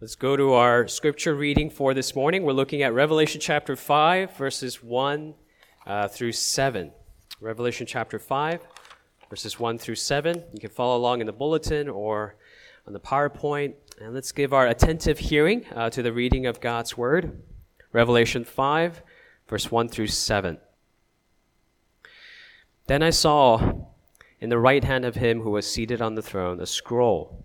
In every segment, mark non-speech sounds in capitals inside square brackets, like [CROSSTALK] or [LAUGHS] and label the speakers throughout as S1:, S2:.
S1: Let's go to our scripture reading for this morning. We're looking at Revelation chapter 5, verses 1 uh, through 7. Revelation chapter 5, verses 1 through 7. You can follow along in the bulletin or on the PowerPoint. And let's give our attentive hearing uh, to the reading of God's Word. Revelation 5, verse 1 through 7. Then I saw in the right hand of him who was seated on the throne a scroll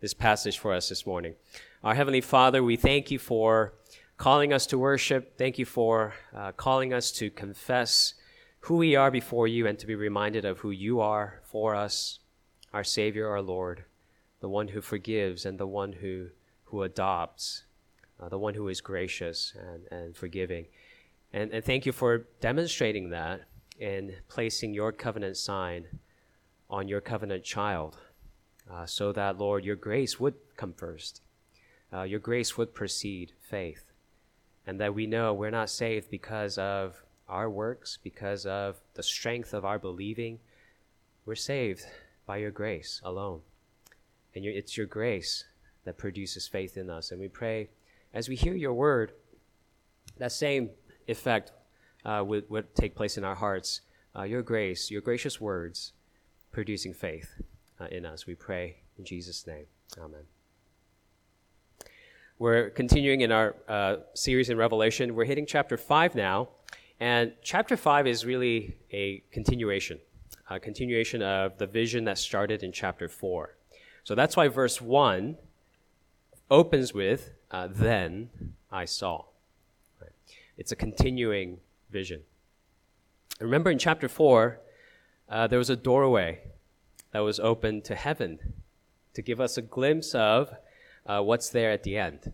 S1: this passage for us this morning. Our Heavenly Father, we thank you for calling us to worship. Thank you for uh, calling us to confess who we are before you and to be reminded of who you are for us, our Savior, our Lord, the one who forgives and the one who, who adopts, uh, the one who is gracious and, and forgiving. And, and thank you for demonstrating that in placing your covenant sign on your covenant child uh, so that, Lord, your grace would come first. Uh, your grace would precede faith. And that we know we're not saved because of our works, because of the strength of our believing. We're saved by your grace alone. And your, it's your grace that produces faith in us. And we pray, as we hear your word, that same effect uh, would, would take place in our hearts. Uh, your grace, your gracious words, producing faith in us. We pray in Jesus' name. Amen. We're continuing in our uh, series in Revelation. We're hitting chapter 5 now. And chapter 5 is really a continuation, a continuation of the vision that started in chapter 4. So that's why verse 1 opens with, uh, Then I saw. Right. It's a continuing vision. Remember in chapter 4, uh, there was a doorway that was open to heaven to give us a glimpse of uh, what's there at the end.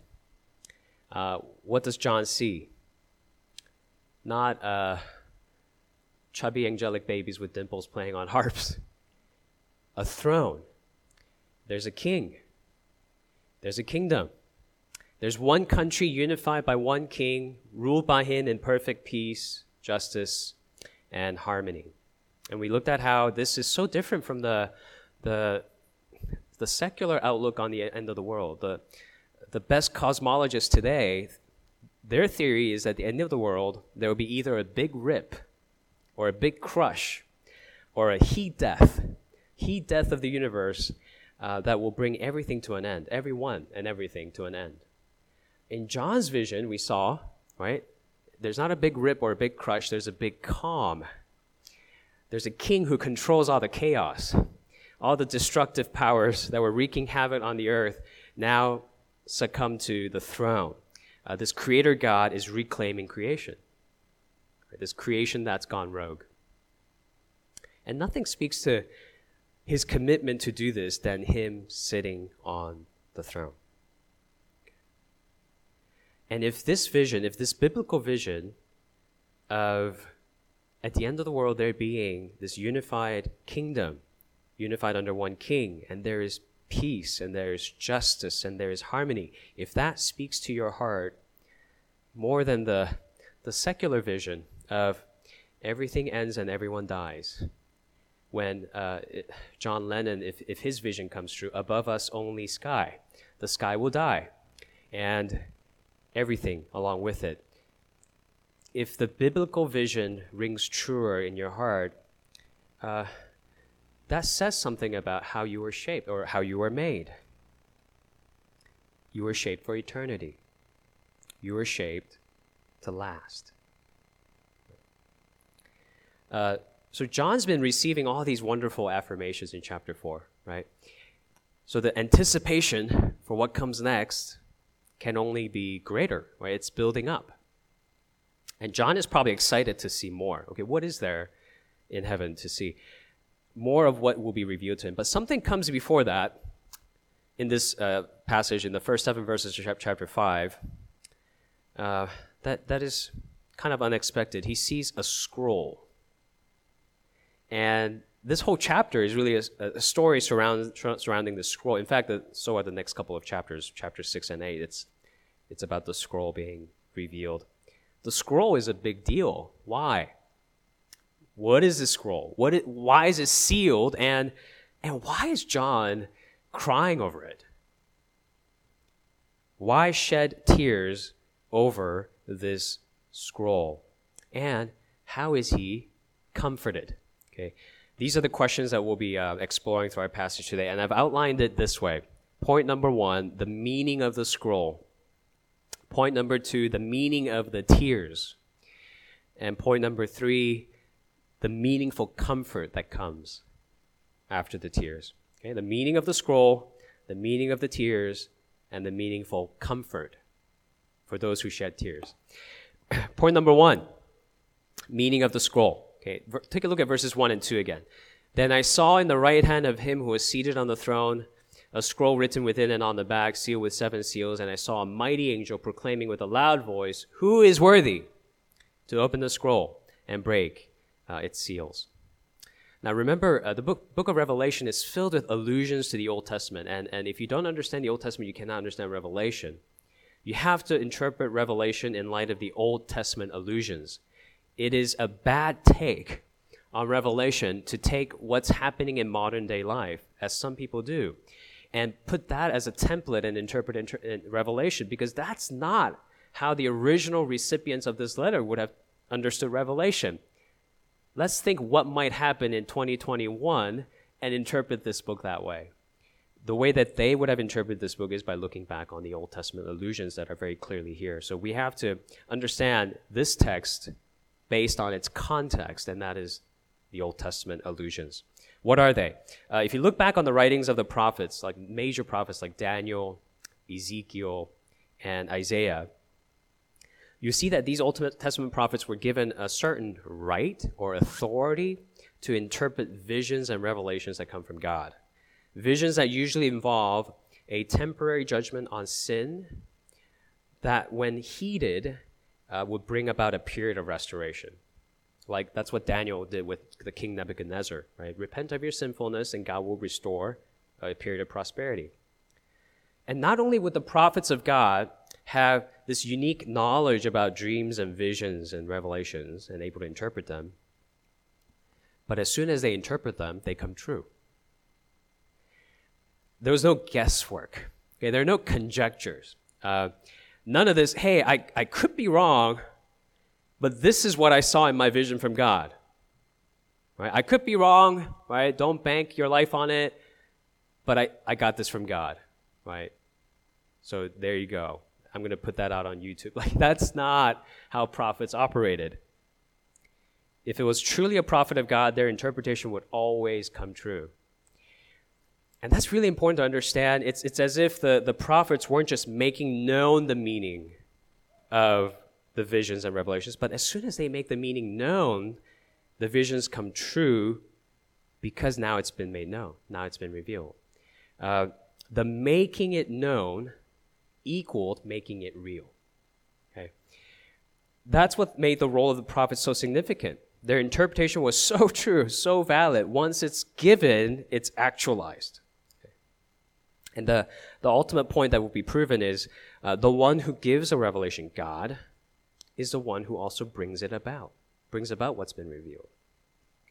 S1: Uh, what does John see? Not uh, chubby angelic babies with dimples playing on harps. A throne. There's a king. There's a kingdom. There's one country unified by one king, ruled by him in perfect peace, justice, and harmony. And we looked at how this is so different from the, the, the secular outlook on the end of the world. The, the best cosmologists today, their theory is that at the end of the world, there will be either a big rip or a big crush or a heat death, heat death of the universe uh, that will bring everything to an end, everyone and everything to an end. In John's vision, we saw, right, there's not a big rip or a big crush, there's a big calm there's a king who controls all the chaos. All the destructive powers that were wreaking havoc on the earth now succumb to the throne. Uh, this creator God is reclaiming creation, right? this creation that's gone rogue. And nothing speaks to his commitment to do this than him sitting on the throne. And if this vision, if this biblical vision of at the end of the world, there being this unified kingdom, unified under one king, and there is peace, and there is justice, and there is harmony. If that speaks to your heart more than the, the secular vision of everything ends and everyone dies, when uh, John Lennon, if, if his vision comes true, above us only sky, the sky will die, and everything along with it if the biblical vision rings truer in your heart, uh, that says something about how you were shaped or how you were made. You were shaped for eternity. you were shaped to last. Uh, so John's been receiving all these wonderful affirmations in chapter 4, right? So the anticipation for what comes next can only be greater, right? It's building up. And John is probably excited to see more. Okay, what is there in heaven to see? More of what will be revealed to him. But something comes before that in this uh, passage, in the first seven verses of chapter 5, uh, that, that is kind of unexpected. He sees a scroll. And this whole chapter is really a, a story surround, surrounding the scroll. In fact, the, so are the next couple of chapters, chapter 6 and 8. It's, it's about the scroll being revealed. The scroll is a big deal. Why? What is the scroll? What why is it sealed? And, and why is John crying over it? Why shed tears over this scroll? And how is he comforted? Okay, these are the questions that we'll be uh, exploring through our passage today, and I've outlined it this way. Point number one: the meaning of the scroll. Point number two: the meaning of the tears. And point number three: the meaningful comfort that comes after the tears. Okay, the meaning of the scroll, the meaning of the tears, and the meaningful comfort for those who shed tears. [CLEARS THROAT] Point number one meaning of the scroll. Okay, take a look at verses 1 and 2 again. Then I saw in the right hand of him who was seated on the throne a scroll written within and on the back, sealed with seven seals, and I saw a mighty angel proclaiming with a loud voice, Who is worthy to open the scroll and break uh, its seals? Now, remember, uh, the book, book of Revelation is filled with allusions to the Old Testament. And, and if you don't understand the Old Testament, you cannot understand Revelation. You have to interpret Revelation in light of the Old Testament allusions. It is a bad take on Revelation to take what's happening in modern day life, as some people do, and put that as a template and interpret inter- Revelation, because that's not how the original recipients of this letter would have understood Revelation let's think what might happen in 2021 and interpret this book that way. The way that they would have interpreted this book is by looking back on the Old Testament allusions that are very clearly here. So we have to understand this text based on its context, and that is the Old Testament allusions. What are they? Uh, if you look back on the writings of the prophets, like major prophets like Daniel, Ezekiel, and Isaiah, you see that these Old Testament prophets were given a certain right or authority to interpret visions and revelations that come from God. Visions that usually involve a temporary judgment on sin that, when heeded, uh, would bring about a period of restoration. Like that's what Daniel did with the king Nebuchadnezzar, right? Repent of your sinfulness and God will restore a period of prosperity. And not only would the prophets of God have this unique knowledge about dreams and visions and revelations and able to interpret them. But as soon as they interpret them, they come true. There was no guesswork. Okay, there are no conjectures. Uh, none of this, hey, I, I could be wrong, but this is what I saw in my vision from God. Right? I could be wrong, right? Don't bank your life on it, but I, I got this from God, right? So there you go. I'm going to put that out on YouTube. [LAUGHS] Like, that's not how prophets operated. If it was truly a prophet of God, their interpretation would always come true. And that's really important to understand. It's, it's as if the, the prophets weren't just making known the meaning of the visions and revelations, but as soon as they make the meaning known, the visions come true because now it's been made known. Now it's been revealed. Uh, the making it known equaled making it real. Okay? That's what made the role of the prophets so significant. Their interpretation was [LAUGHS] so true, so valid. Once it's given, it's actualized. And the, the ultimate point that will be proven is uh, the one who gives a revelation, God, is the one who also brings it about, brings about what's been revealed.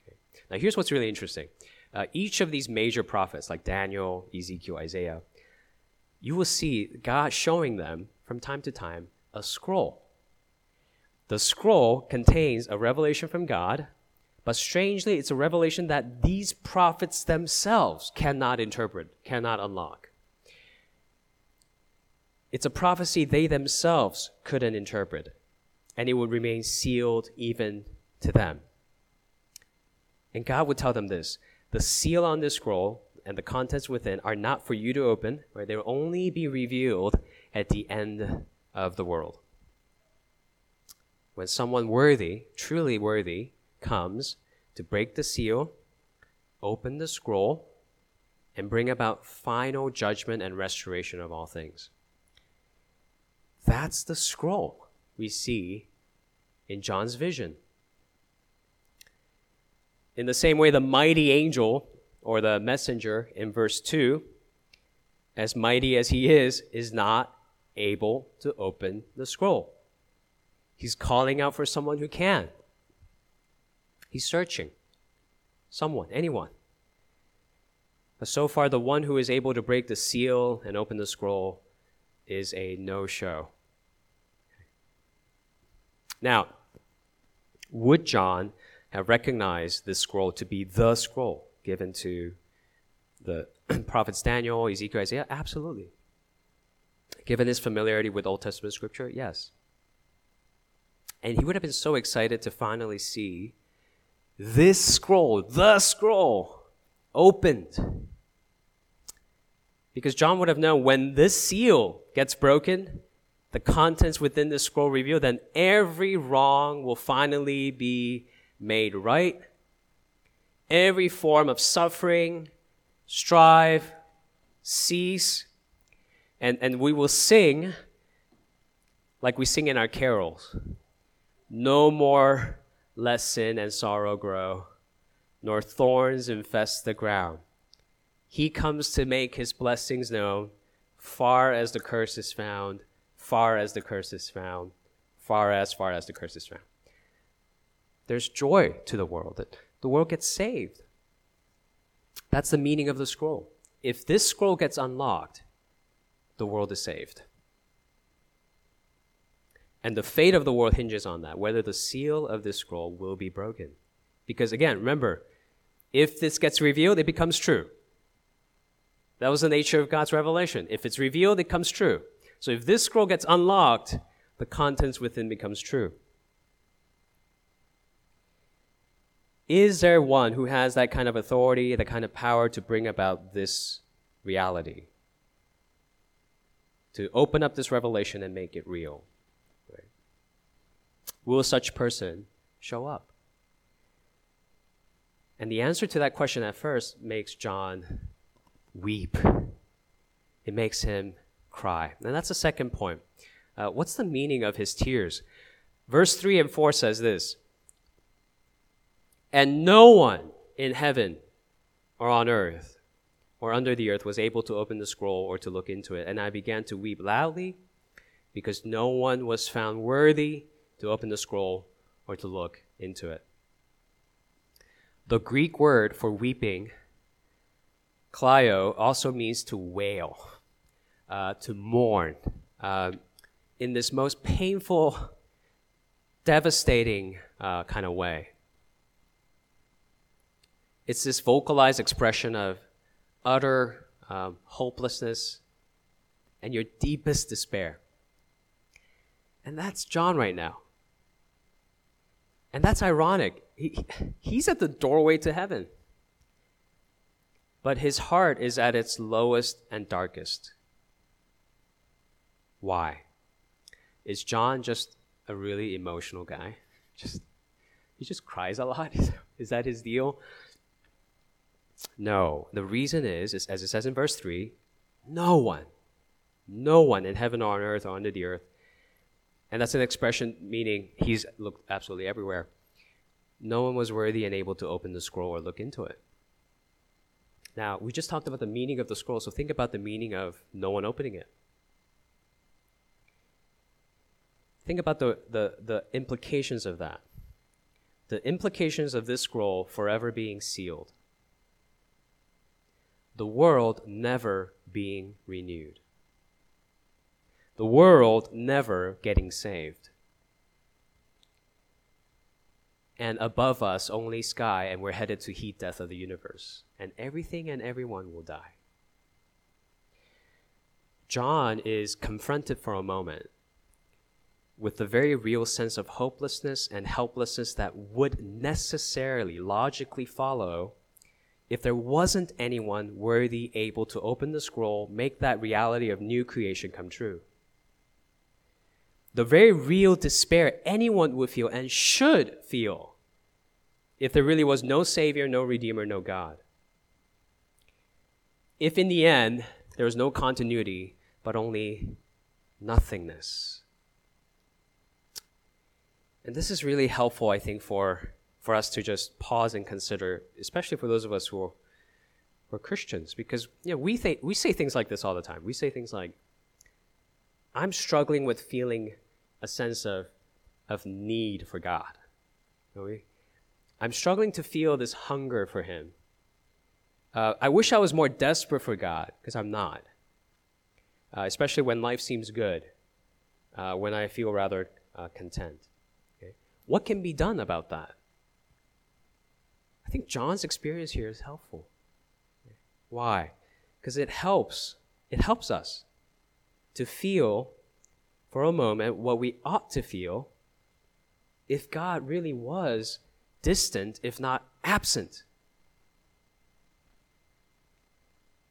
S1: Okay? Now, here's what's really interesting. Uh, each of these major prophets, like Daniel, Ezekiel, Isaiah, you will see God showing them from time to time a scroll. The scroll contains a revelation from God, but strangely, it's a revelation that these prophets themselves cannot interpret, cannot unlock. It's a prophecy they themselves couldn't interpret, and it would remain sealed even to them. And God would tell them this the seal on this scroll and the contents within are not for you to open, right? They will only be revealed at the end of the world. When someone worthy, truly worthy, comes to break the seal, open the scroll, and bring about final judgment and restoration of all things. That's the scroll we see in John's vision. In the same way, the mighty angel or the messenger in verse 2, as mighty as he is, is not able to open the scroll. He's calling out for someone who can. He's searching. Someone, anyone. But so far, the one who is able to break the seal and open the scroll is a no show. Now, would John have recognized this scroll to be the scroll given to the [CLEARS THROAT] prophets Daniel, Ezekiel, Isaiah? Absolutely. Given his familiarity with Old Testament scripture, yes. And he would have been so excited to finally see this scroll, the scroll, opened. Because John would have known when this seal gets broken, the contents within the scroll revealed, then every wrong will finally be made right. Every form of suffering, strive, cease, and, and we will sing like we sing in our carols. No more let sin and sorrow grow, nor thorns infest the ground. He comes to make his blessings known, far as the curse is found, far as the curse is found, far as far as the curse is found. There's joy to the world that the world gets saved. That's the meaning of the scroll. If this scroll gets unlocked, the world is saved. And the fate of the world hinges on that, whether the seal of this scroll will be broken. Because again, remember, if this gets revealed, it becomes true. That was the nature of God's revelation. If it's revealed, it comes true. So if this scroll gets unlocked, the contents within becomes true. Is there one who has that kind of authority, that kind of power to bring about this reality? To open up this revelation and make it real? will such person show up? And the answer to that question at first makes John weep. It makes him cry. And that's the second point. Uh, what's the meaning of his tears? Verse 3 and 4 says this And no one in heaven or on earth or under the earth was able to open the scroll or to look into it. And I began to weep loudly because no one was found worthy to open the scroll or to look into it. The Greek word for weeping, klio, also means to wail, uh, to mourn, uh, in this most painful, devastating uh, kind of way. It's this vocalized expression of utter um, hopelessness and your deepest despair. And that's John right now. And that's ironic. He, he's at the doorway to heaven. But his heart is at its lowest and darkest. Why? Is John just a really emotional guy? Just he just cries a lot? [LAUGHS] Is that his deal? No. The reason is, is as it says in verse 3, no one, no one in heaven or on earth or under the earth and that's an expression meaning he's looked absolutely everywhere. No one was worthy and able to open the scroll or look into it. Now, we just talked about the meaning of the scroll, so think about the meaning of no one opening it. Think about the, the, the implications of that. The implications of this scroll forever being sealed. The world never being renewed the world never getting saved. And above us, only sky, and we're headed to heat death of the universe. And everything and everyone will die. John is confronted for a moment with the very real sense of hopelessness and helplessness that would necessarily, logically follow if there wasn't anyone worthy able to open the scroll, make that reality of new creation come true. The very real despair anyone would feel and should feel if there really was no Savior, no Redeemer, no God. If in the end there was no continuity, but only nothingness. And this is really helpful, I think, for, for us to just pause and consider, especially for those of us who are, who are Christians, because you know, we, we say things like this all the time. We say things like, I'm struggling with feeling a sense of, of need for God. I'm struggling to feel this hunger for Him. Uh, I wish I was more desperate for God, because I'm not. Uh, especially when life seems good, uh, when I feel rather uh, content. What can be done about that? I think John's experience here is helpful. Why? Because it helps. It helps us to feel for a moment what we ought to feel if God really was distant, if not absent.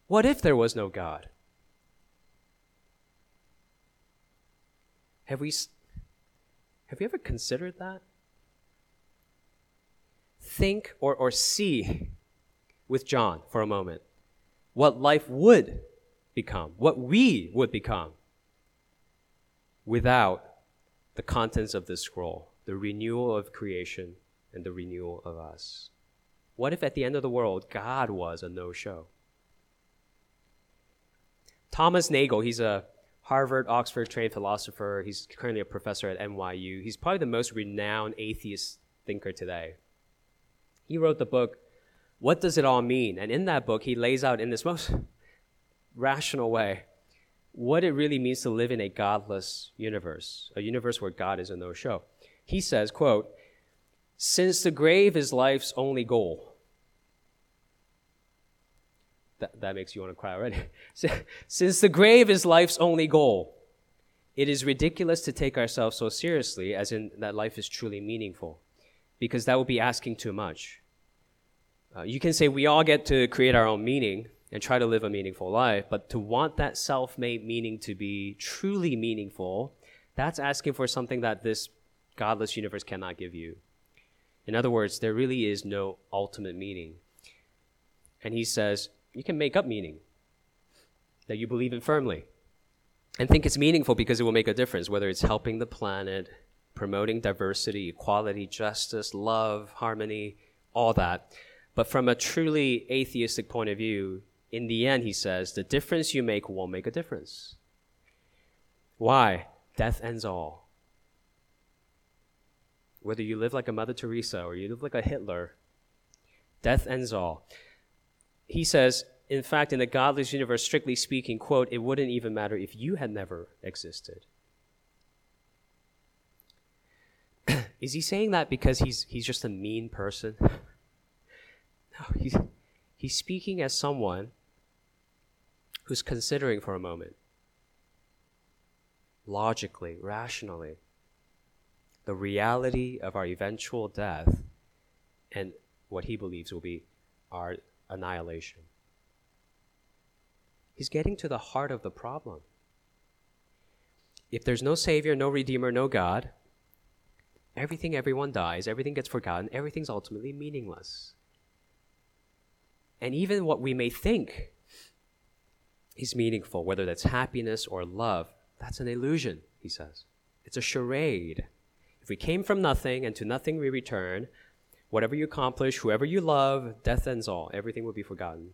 S1: What if there was no God? Have we have you ever considered that? Think or, or see with John for a moment what life would become, what we would become without the contents of this scroll, the renewal of creation and the renewal of us. What if at the end of the world, God was a no show? Thomas Nagel, he's a Harvard, Oxford trained philosopher. He's currently a professor at NYU. He's probably the most renowned atheist thinker today. He wrote the book, What Does It All Mean? And in that book, he lays out in this most [LAUGHS] rational way what it really means to live in a godless universe, a universe where God is a no show. He says, quote, Since the grave is life's only goal, that, that makes you want to cry already. [LAUGHS] Since the grave is life's only goal, it is ridiculous to take ourselves so seriously, as in that life is truly meaningful, because that would be asking too much. Uh, you can say we all get to create our own meaning and try to live a meaningful life, but to want that self made meaning to be truly meaningful, that's asking for something that this godless universe cannot give you. In other words, there really is no ultimate meaning. And he says, you can make up meaning that you believe in firmly and think it's meaningful because it will make a difference, whether it's helping the planet, promoting diversity, equality, justice, love, harmony, all that. But from a truly atheistic point of view, in the end, he says, the difference you make won't make a difference. Why? Death ends all. Whether you live like a Mother Teresa or you live like a Hitler, death ends all he says, in fact, in the godless universe, strictly speaking, quote, it wouldn't even matter if you had never existed. [CLEARS THROAT] Is he saying that because he's, he's just a mean person? [LAUGHS] no, he's, he's speaking as someone who's considering for a moment, logically, rationally, the reality of our eventual death and what he believes will be our annihilation. He's getting to the heart of the problem. If there's no Savior, no Redeemer, no God, everything, everyone dies, everything gets forgotten, everything's ultimately meaningless. And even what we may think is meaningful, whether that's happiness or love, that's an illusion, he says. It's a charade. If we came from nothing and to nothing we return, Whatever you accomplish, whoever you love, death ends all. Everything will be forgotten.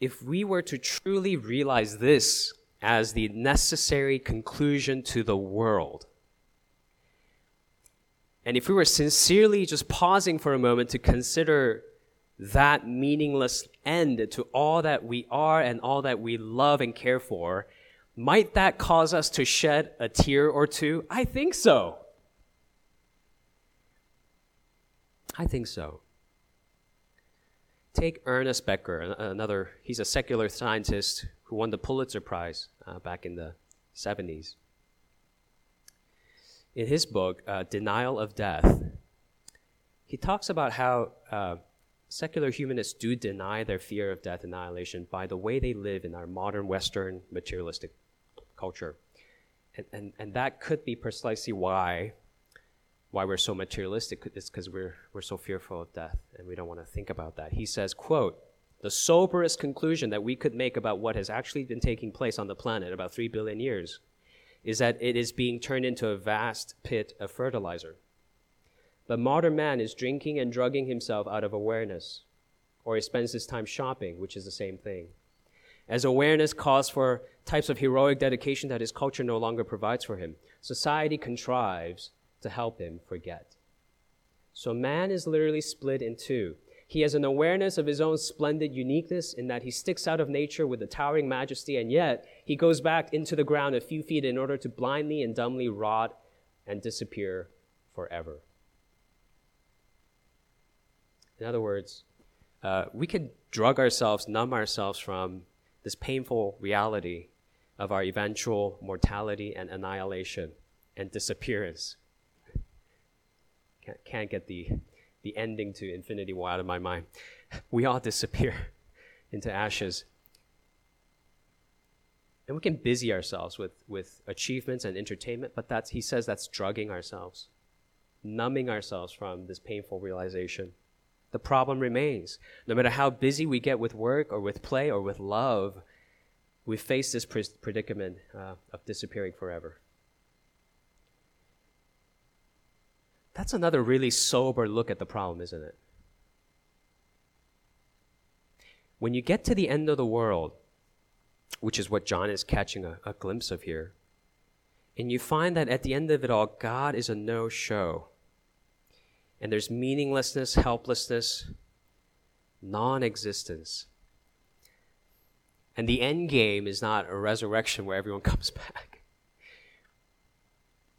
S1: If we were to truly realize this as the necessary conclusion to the world, and if we were sincerely just pausing for a moment to consider that meaningless end to all that we are and all that we love and care for, might that cause us to shed a tear or two? I think so. I think so. Take Ernest Becker, another, he's a secular scientist who won the Pulitzer Prize uh, back in the 70s. In his book, uh, Denial of Death, he talks about how uh, secular humanists do deny their fear of death annihilation by the way they live in our modern Western materialistic culture. And, and, and that could be precisely why why we're so materialistic is because we're, we're so fearful of death and we don't want to think about that. He says, quote, the soberest conclusion that we could make about what has actually been taking place on the planet about 3 billion years is that it is being turned into a vast pit of fertilizer. But modern man is drinking and drugging himself out of awareness, or he spends his time shopping, which is the same thing. As awareness calls for types of heroic dedication that his culture no longer provides for him, society contrives to help him forget. So man is literally split in two. He has an awareness of his own splendid uniqueness in that he sticks out of nature with a towering majesty, and yet he goes back into the ground a few feet in order to blindly and dumbly rot and disappear forever. In other words, uh, we could drug ourselves, numb ourselves from this painful reality of our eventual mortality and annihilation and disappearance can't, can't get the, the ending to Infinity War out of my mind. We all disappear [LAUGHS] into ashes. And we can busy ourselves with, with achievements and entertainment, but that's, he says that's drugging ourselves, numbing ourselves from this painful realization. The problem remains. No matter how busy we get with work or with play or with love, we face this predicament uh, of disappearing forever. That's another really sober look at the problem, isn't it? When you get to the end of the world, which is what John is catching a, a glimpse of here, and you find that at the end of it all, God is a no show. And there's meaninglessness, helplessness, non existence. And the end game is not a resurrection where everyone [LAUGHS] comes back.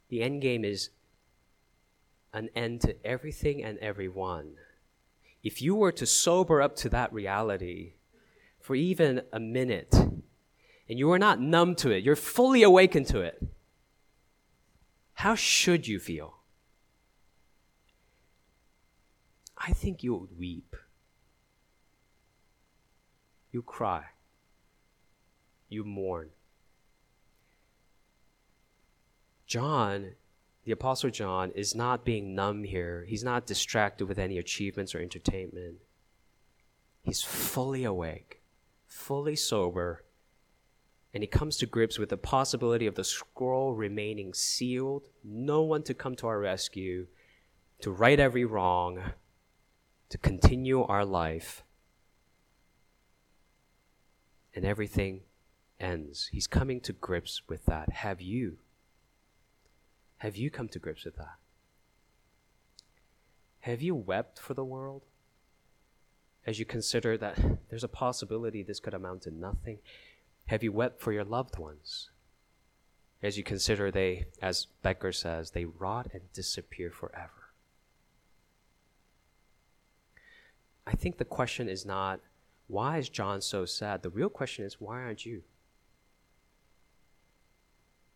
S1: The end game is an end to everything and everyone. If you were to sober up to that reality for even a minute, and you are not numb to it, you're fully awakened to it, how should you feel? I think you would weep. You cry. You mourn. John the Apostle John is not being numb here. He's not distracted with any achievements or entertainment. He's fully awake, fully sober, and he comes to grips with the possibility of the scroll remaining sealed, no one to come to our rescue, to right every wrong, to continue our life. And everything ends. He's coming to grips with that. Have you? Have you come to grips with that? Have you wept for the world? As you consider that there's a possibility this could amount to nothing, have you wept for your loved ones? As you consider they, as Becker says, they rot and disappear forever. I think the question is not, why is John so sad? The real question is, why aren't you?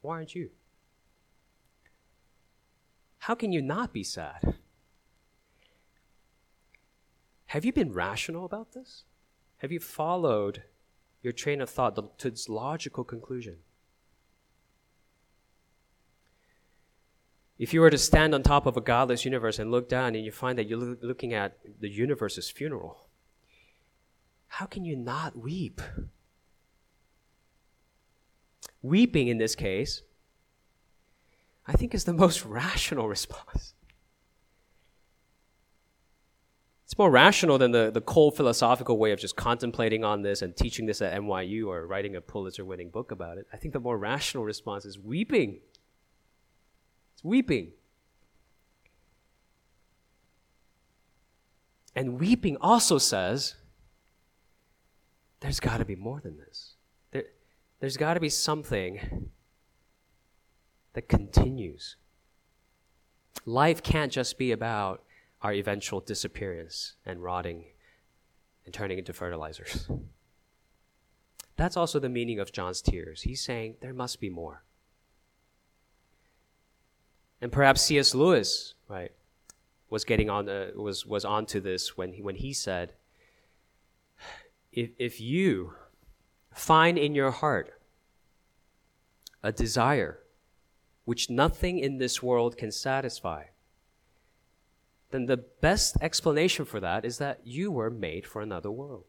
S1: Why aren't you? How can you not be sad? Have you been rational about this? Have you followed your train of thought to its logical conclusion? If you were to stand on top of a godless universe and look down and you find that you're looking at the universe's funeral, how can you not weep? Weeping in this case I think is the most [LAUGHS] rational response. It's more rational than the, the cold philosophical way of just contemplating on this and teaching this at NYU or writing a Pulitzer winning book about it. I think the more rational response is weeping. It's weeping. And weeping also says there's got to be more than this. There, there's got to be something that continues. Life can't just be about our eventual disappearance and rotting and turning into fertilizers. That's also the meaning of John's tears. He's saying there must be more. And perhaps C.S. Lewis, right, was getting on uh, was was onto this when he, when he said, if if you find in your heart a desire which nothing in this world can satisfy, then the best explanation for that is that you were made for another world.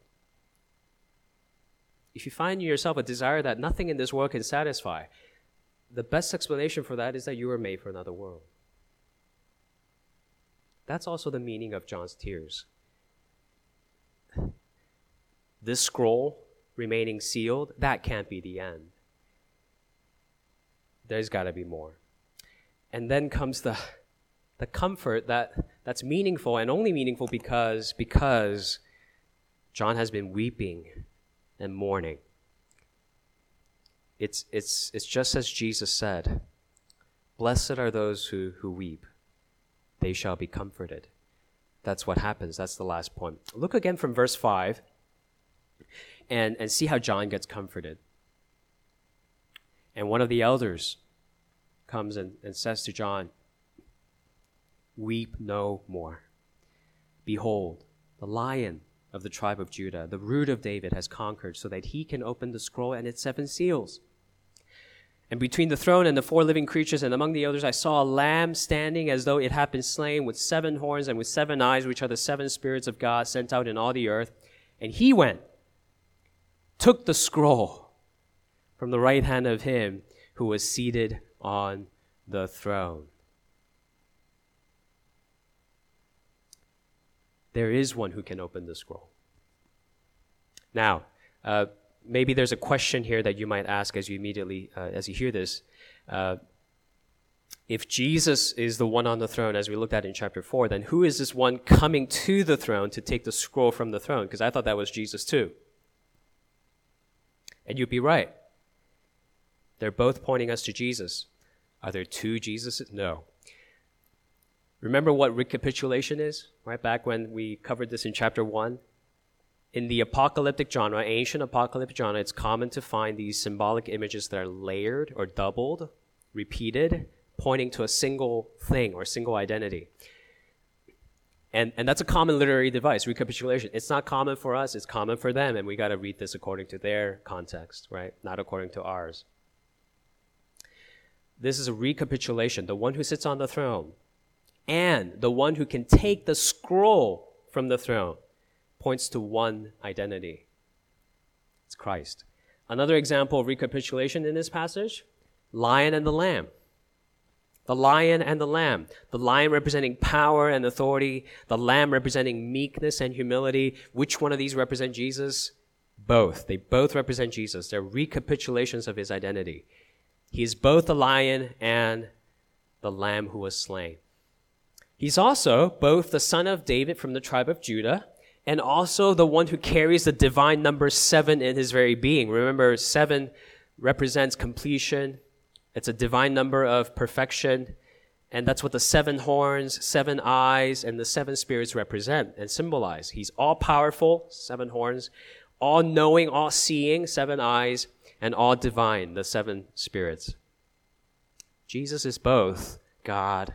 S1: If you find in yourself a desire that nothing in this world can satisfy, the best explanation for that is that you were made for another world. That's also the meaning of John's tears. This scroll remaining sealed, that can't be the end. There's got to be more. And then comes the, the comfort that, that's meaningful and only meaningful because, because John has been weeping and mourning. It's, it's, it's just as Jesus said Blessed are those who, who weep, they shall be comforted. That's what happens. That's the last point. Look again from verse 5 and, and see how John gets comforted. And one of the elders comes and, and says to John, Weep no more. Behold, the lion of the tribe of Judah, the root of David, has conquered so that he can open the scroll and its seven seals. And between the throne and the four living creatures and among the elders, I saw a lamb standing as though it had been slain with seven horns and with seven eyes, which are the seven spirits of God sent out in all the earth. And he went, took the scroll from the right hand of him who was seated on the throne. There is one who can open the scroll. Now, uh, maybe there's a question here that you might ask as you immediately uh, as you hear this uh, if jesus is the one on the throne as we looked at in chapter 4 then who is this one coming to the throne to take the scroll from the throne because i thought that was jesus too and you'd be right they're both pointing us to jesus are there two jesuses no remember what recapitulation is right back when we covered this in chapter 1 in the apocalyptic genre, ancient apocalyptic genre, it's common to find these symbolic images that are layered or doubled, repeated, pointing to a single thing or a single identity. And, and that's a common literary device, recapitulation. It's not common for us, it's common for them, and we got to read this according to their context, right? Not according to ours. This is a recapitulation. The one who sits on the throne and the one who can take the scroll from the throne points to one identity it's Christ. Another example of recapitulation in this passage lion and the lamb. The lion and the lamb. The lion representing power and authority, the lamb representing meekness and humility. Which one of these represent Jesus? Both. They both represent Jesus. They're recapitulations of his identity. He is both the lion and the lamb who was slain. He's also both the son of David from the tribe of Judah and also the one who carries the divine number seven in his very being. Remember, seven represents completion, it's a divine number of perfection. And that's what the seven horns, seven eyes, and the seven spirits represent and symbolize. He's all powerful, seven horns, all knowing, all seeing, seven eyes, and all divine, the seven spirits. Jesus is both God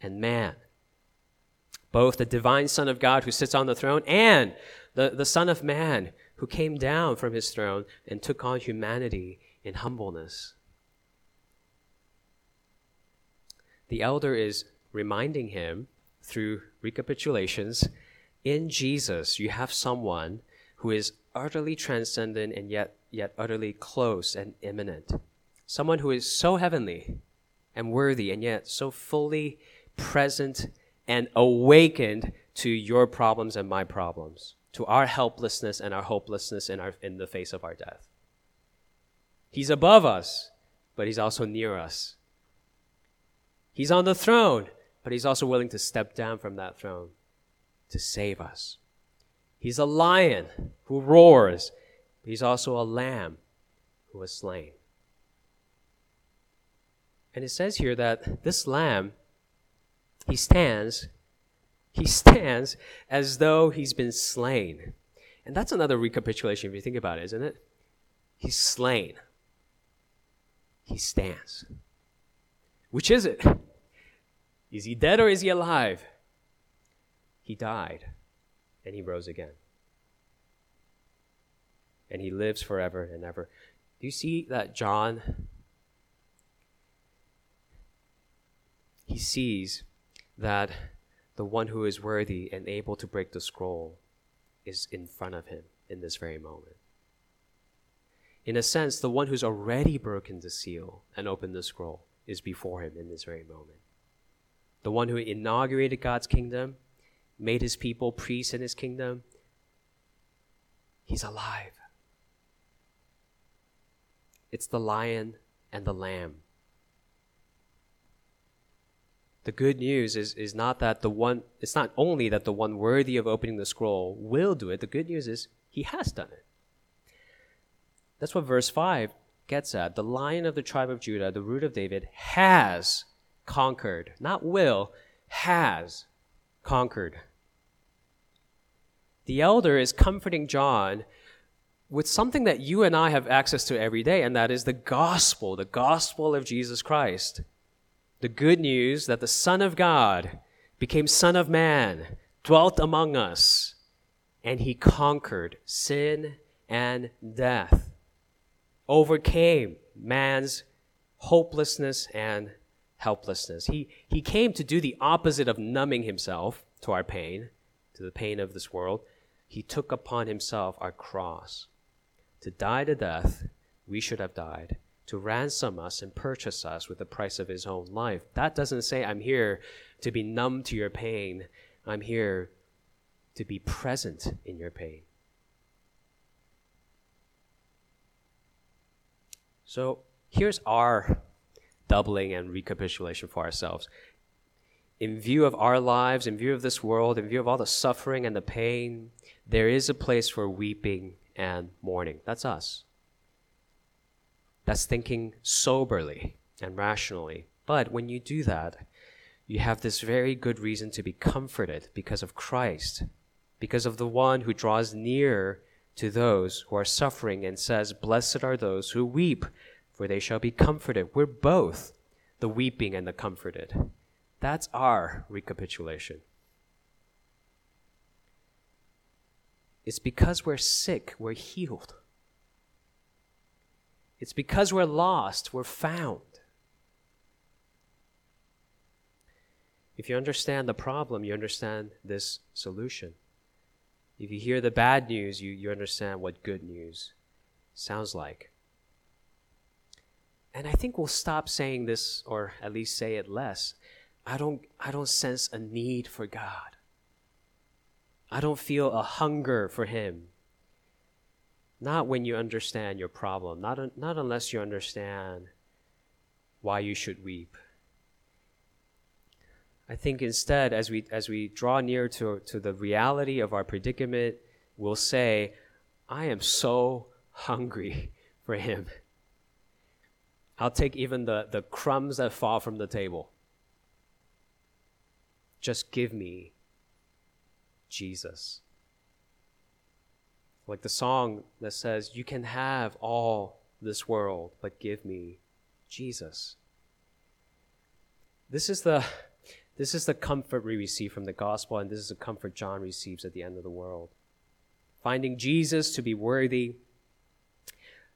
S1: and man both the divine Son of God who sits on the throne and the, the Son of Man who came down from his throne and took on humanity in humbleness. The elder is reminding him through recapitulations in Jesus, you have someone who is utterly transcendent and yet, yet utterly close and immanent. Someone who is so heavenly and worthy and yet so fully present and awakened to your problems and my problems, to our helplessness and our hopelessness in, our, in the face of our death. He's above us, but he's also near us. He's on the throne, but he's also willing to step down from that throne to save us. He's a lion who roars, but he's also a lamb who was slain. And it says here that this lamb he stands, he stands as though he's been slain. And that's another recapitulation if you think about it, isn't it? He's slain. He stands. Which is it? Is he dead or is he alive? He died and he rose again. And he lives forever and ever. Do you see that John? He sees that the one who is worthy and able to break the scroll is in front of him in this very moment. In a sense, the one who's already broken the seal and opened the scroll is before him in this very moment. The one who inaugurated God's kingdom, made his people priests in his kingdom, he's alive. It's the lion and the lamb. The good news is, is not that the one, it's not only that the one worthy of opening the scroll will do it, the good news is he has done it. That's what verse 5 gets at. The lion of the tribe of Judah, the root of David, has conquered, not will, has conquered. The elder is comforting John with something that you and I have access to every day, and that is the gospel, the gospel of Jesus Christ. The good news that the Son of God became Son of Man, dwelt among us, and he conquered sin and death, overcame man's hopelessness and helplessness. He, he came to do the opposite of numbing himself to our pain, to the pain of this world. He took upon himself our cross to die to death, we should have died, to ransom us and purchase us with the price of his own life. That doesn't say, I'm here to be numb to your pain. I'm here to be present in your pain. So here's our doubling and recapitulation for ourselves. In view of our lives, in view of this world, in view of all the suffering and the pain, there is a place for weeping and mourning. That's us. That's thinking soberly and rationally. But when you do that, you have this very good reason to be comforted because of Christ, because of the one who draws near to those who are suffering and says, Blessed are those who weep, for they shall be comforted. We're both the weeping and the comforted. That's our recapitulation. It's because we're sick, we're healed. It's because we're lost, we're found. If you understand the problem, you understand this solution. If you hear the bad news, you, you understand what good news sounds like. And I think we'll stop saying this, or at least say it less. I don't, I don't sense a need for God. I don't feel a hunger for Him. Not when you understand your problem, not, un- not unless you understand why you should weep. I think instead, as we, as we draw near to, to the reality of our predicament, we'll say, I am so hungry [LAUGHS] for Him. I'll take even the, the crumbs that fall from the table. Just give me Jesus. Like the song that says, You can have all this world, but give me Jesus. This is the this is the comfort we receive from the gospel, and this is the comfort John receives at the end of the world. Finding Jesus to be worthy,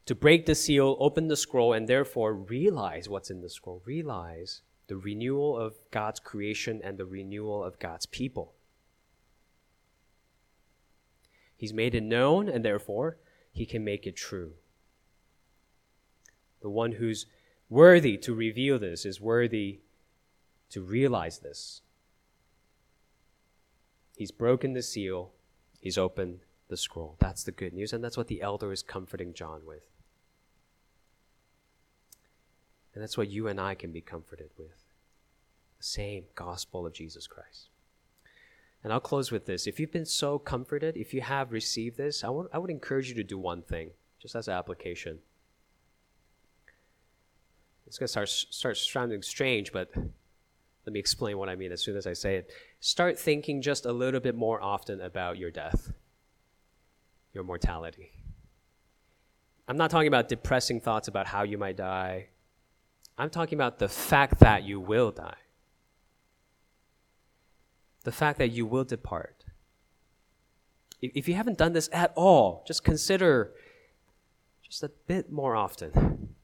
S1: to break the seal, open the scroll, and therefore realize what's in the scroll. Realize the renewal of God's creation and the renewal of God's people. He's made it known, and therefore he can make it true. The one who's worthy to reveal this is worthy to realize this. He's broken the seal, he's opened the scroll. That's the good news, and that's what the elder is comforting John with. And that's what you and I can be comforted with the same gospel of Jesus Christ. And I'll close with this. If you've been so comforted, if you have received this, I, want, I would encourage you to do one thing, just as an application. It's going to start, start sounding strange, but let me explain what I mean as soon as I say it. Start thinking just a little bit more often about your death. your mortality. I'm not talking about depressing thoughts about how you might die. I'm talking about the fact that you will die. The fact that you will depart. If you haven't done this at all, just consider just a bit more often,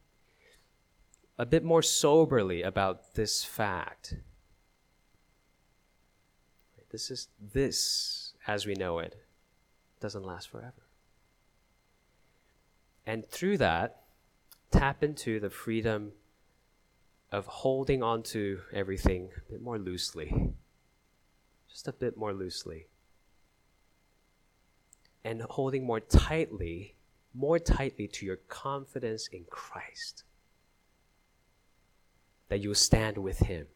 S1: a bit more soberly about this fact. This is this, as we know it, doesn't last forever. And through that, tap into the freedom of holding on to everything a bit more loosely. Just a bit more loosely. And holding more tightly, more tightly to your confidence in Christ. That you will stand with Him.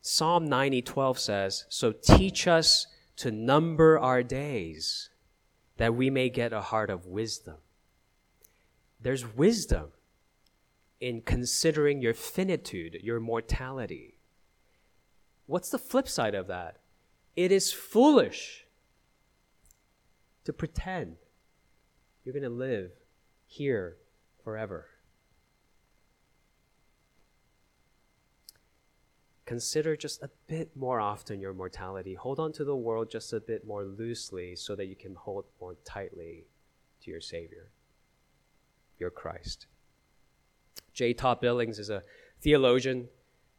S1: Psalm 90:12 says, "So teach us to number our days, that we may get a heart of wisdom." There's wisdom in considering your finitude, your mortality. What's the flip side of that? It is foolish to pretend you're going to live here forever. consider just a bit more often your mortality. Hold on to the world just a bit more loosely so that you can hold more tightly to your Savior, your Christ. J. Todd Billings is a theologian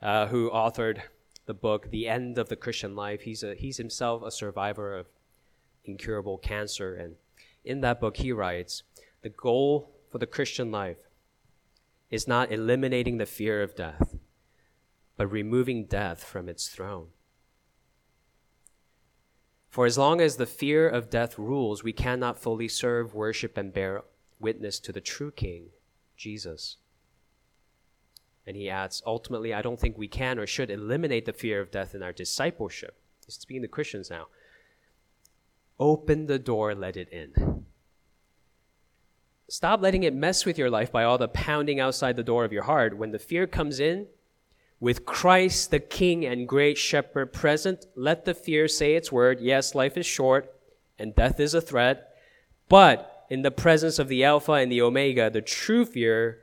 S1: uh, who authored the book The End of the Christian Life. He's, a, he's himself a survivor of incurable cancer. And in that book, he writes The goal for the Christian life is not eliminating the fear of death but removing death from its throne. For as long as the fear of death rules, we cannot fully serve, worship, and bear witness to the true King, Jesus. And he adds, ultimately, I don't think we can or should eliminate the fear of death in our discipleship. He's speaking to Christians now. Open the door, let it in. Stop letting it mess with your life by all the pounding outside the door of your heart. When the fear comes in, with Christ, the King and great shepherd present, let the fear say its word. Yes, life is short and death is a threat. But in the presence of the Alpha and the Omega, the true fear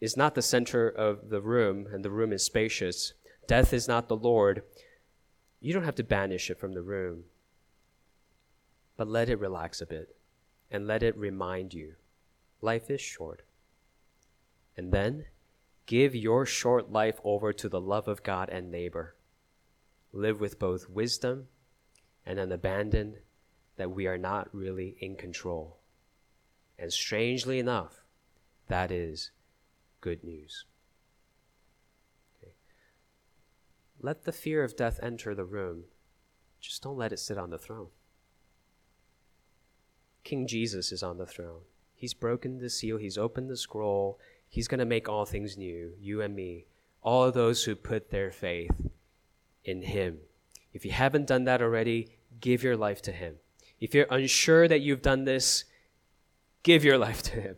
S1: is not the center of the room, and the room is spacious. Death is not the Lord. You don't have to banish it from the room, but let it relax a bit and let it remind you life is short. And then Give your short life over to the love of God and neighbor. Live with both wisdom and an abandon that we are not really in control. And strangely enough, that is good news. Okay. Let the fear of death enter the room, just don't let it sit on the throne. King Jesus is on the throne. He's broken the seal, he's opened the scroll, He's going to make all things new, you and me, all those who put their faith in Him. If you haven't done that already, give your life to Him. If you're unsure that you've done this, give your life to Him.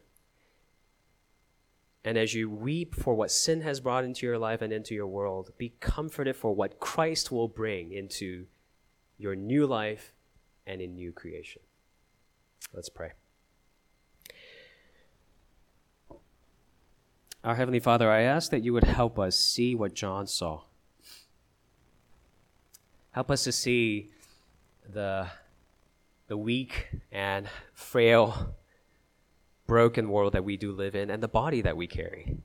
S1: And as you weep for what sin has brought into your life and into your world, be comforted for what Christ will bring into your new life and in new creation. Let's pray. Our Heavenly Father, I ask that you would help us see what John saw. Help us to see the, the weak and frail, broken world that we do live in and the body that we carry.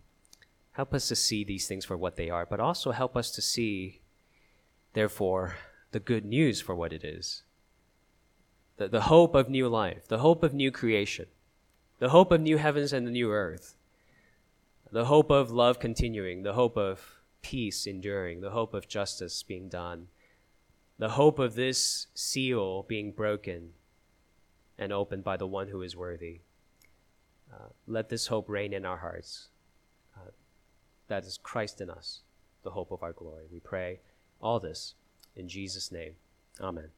S1: Help us to see these things for what they are, but also help us to see, therefore, the good news for what it is. The, the hope of new life, the hope of new creation, the hope of new heavens and the new earth the hope of love continuing, the hope of peace enduring, the hope of justice being done, the hope of this seal being broken and opened by the one who is worthy. Uh, let this hope reign in our hearts. Uh, that is Christ in us, the hope of our glory. We pray all this in Jesus' name. Amen.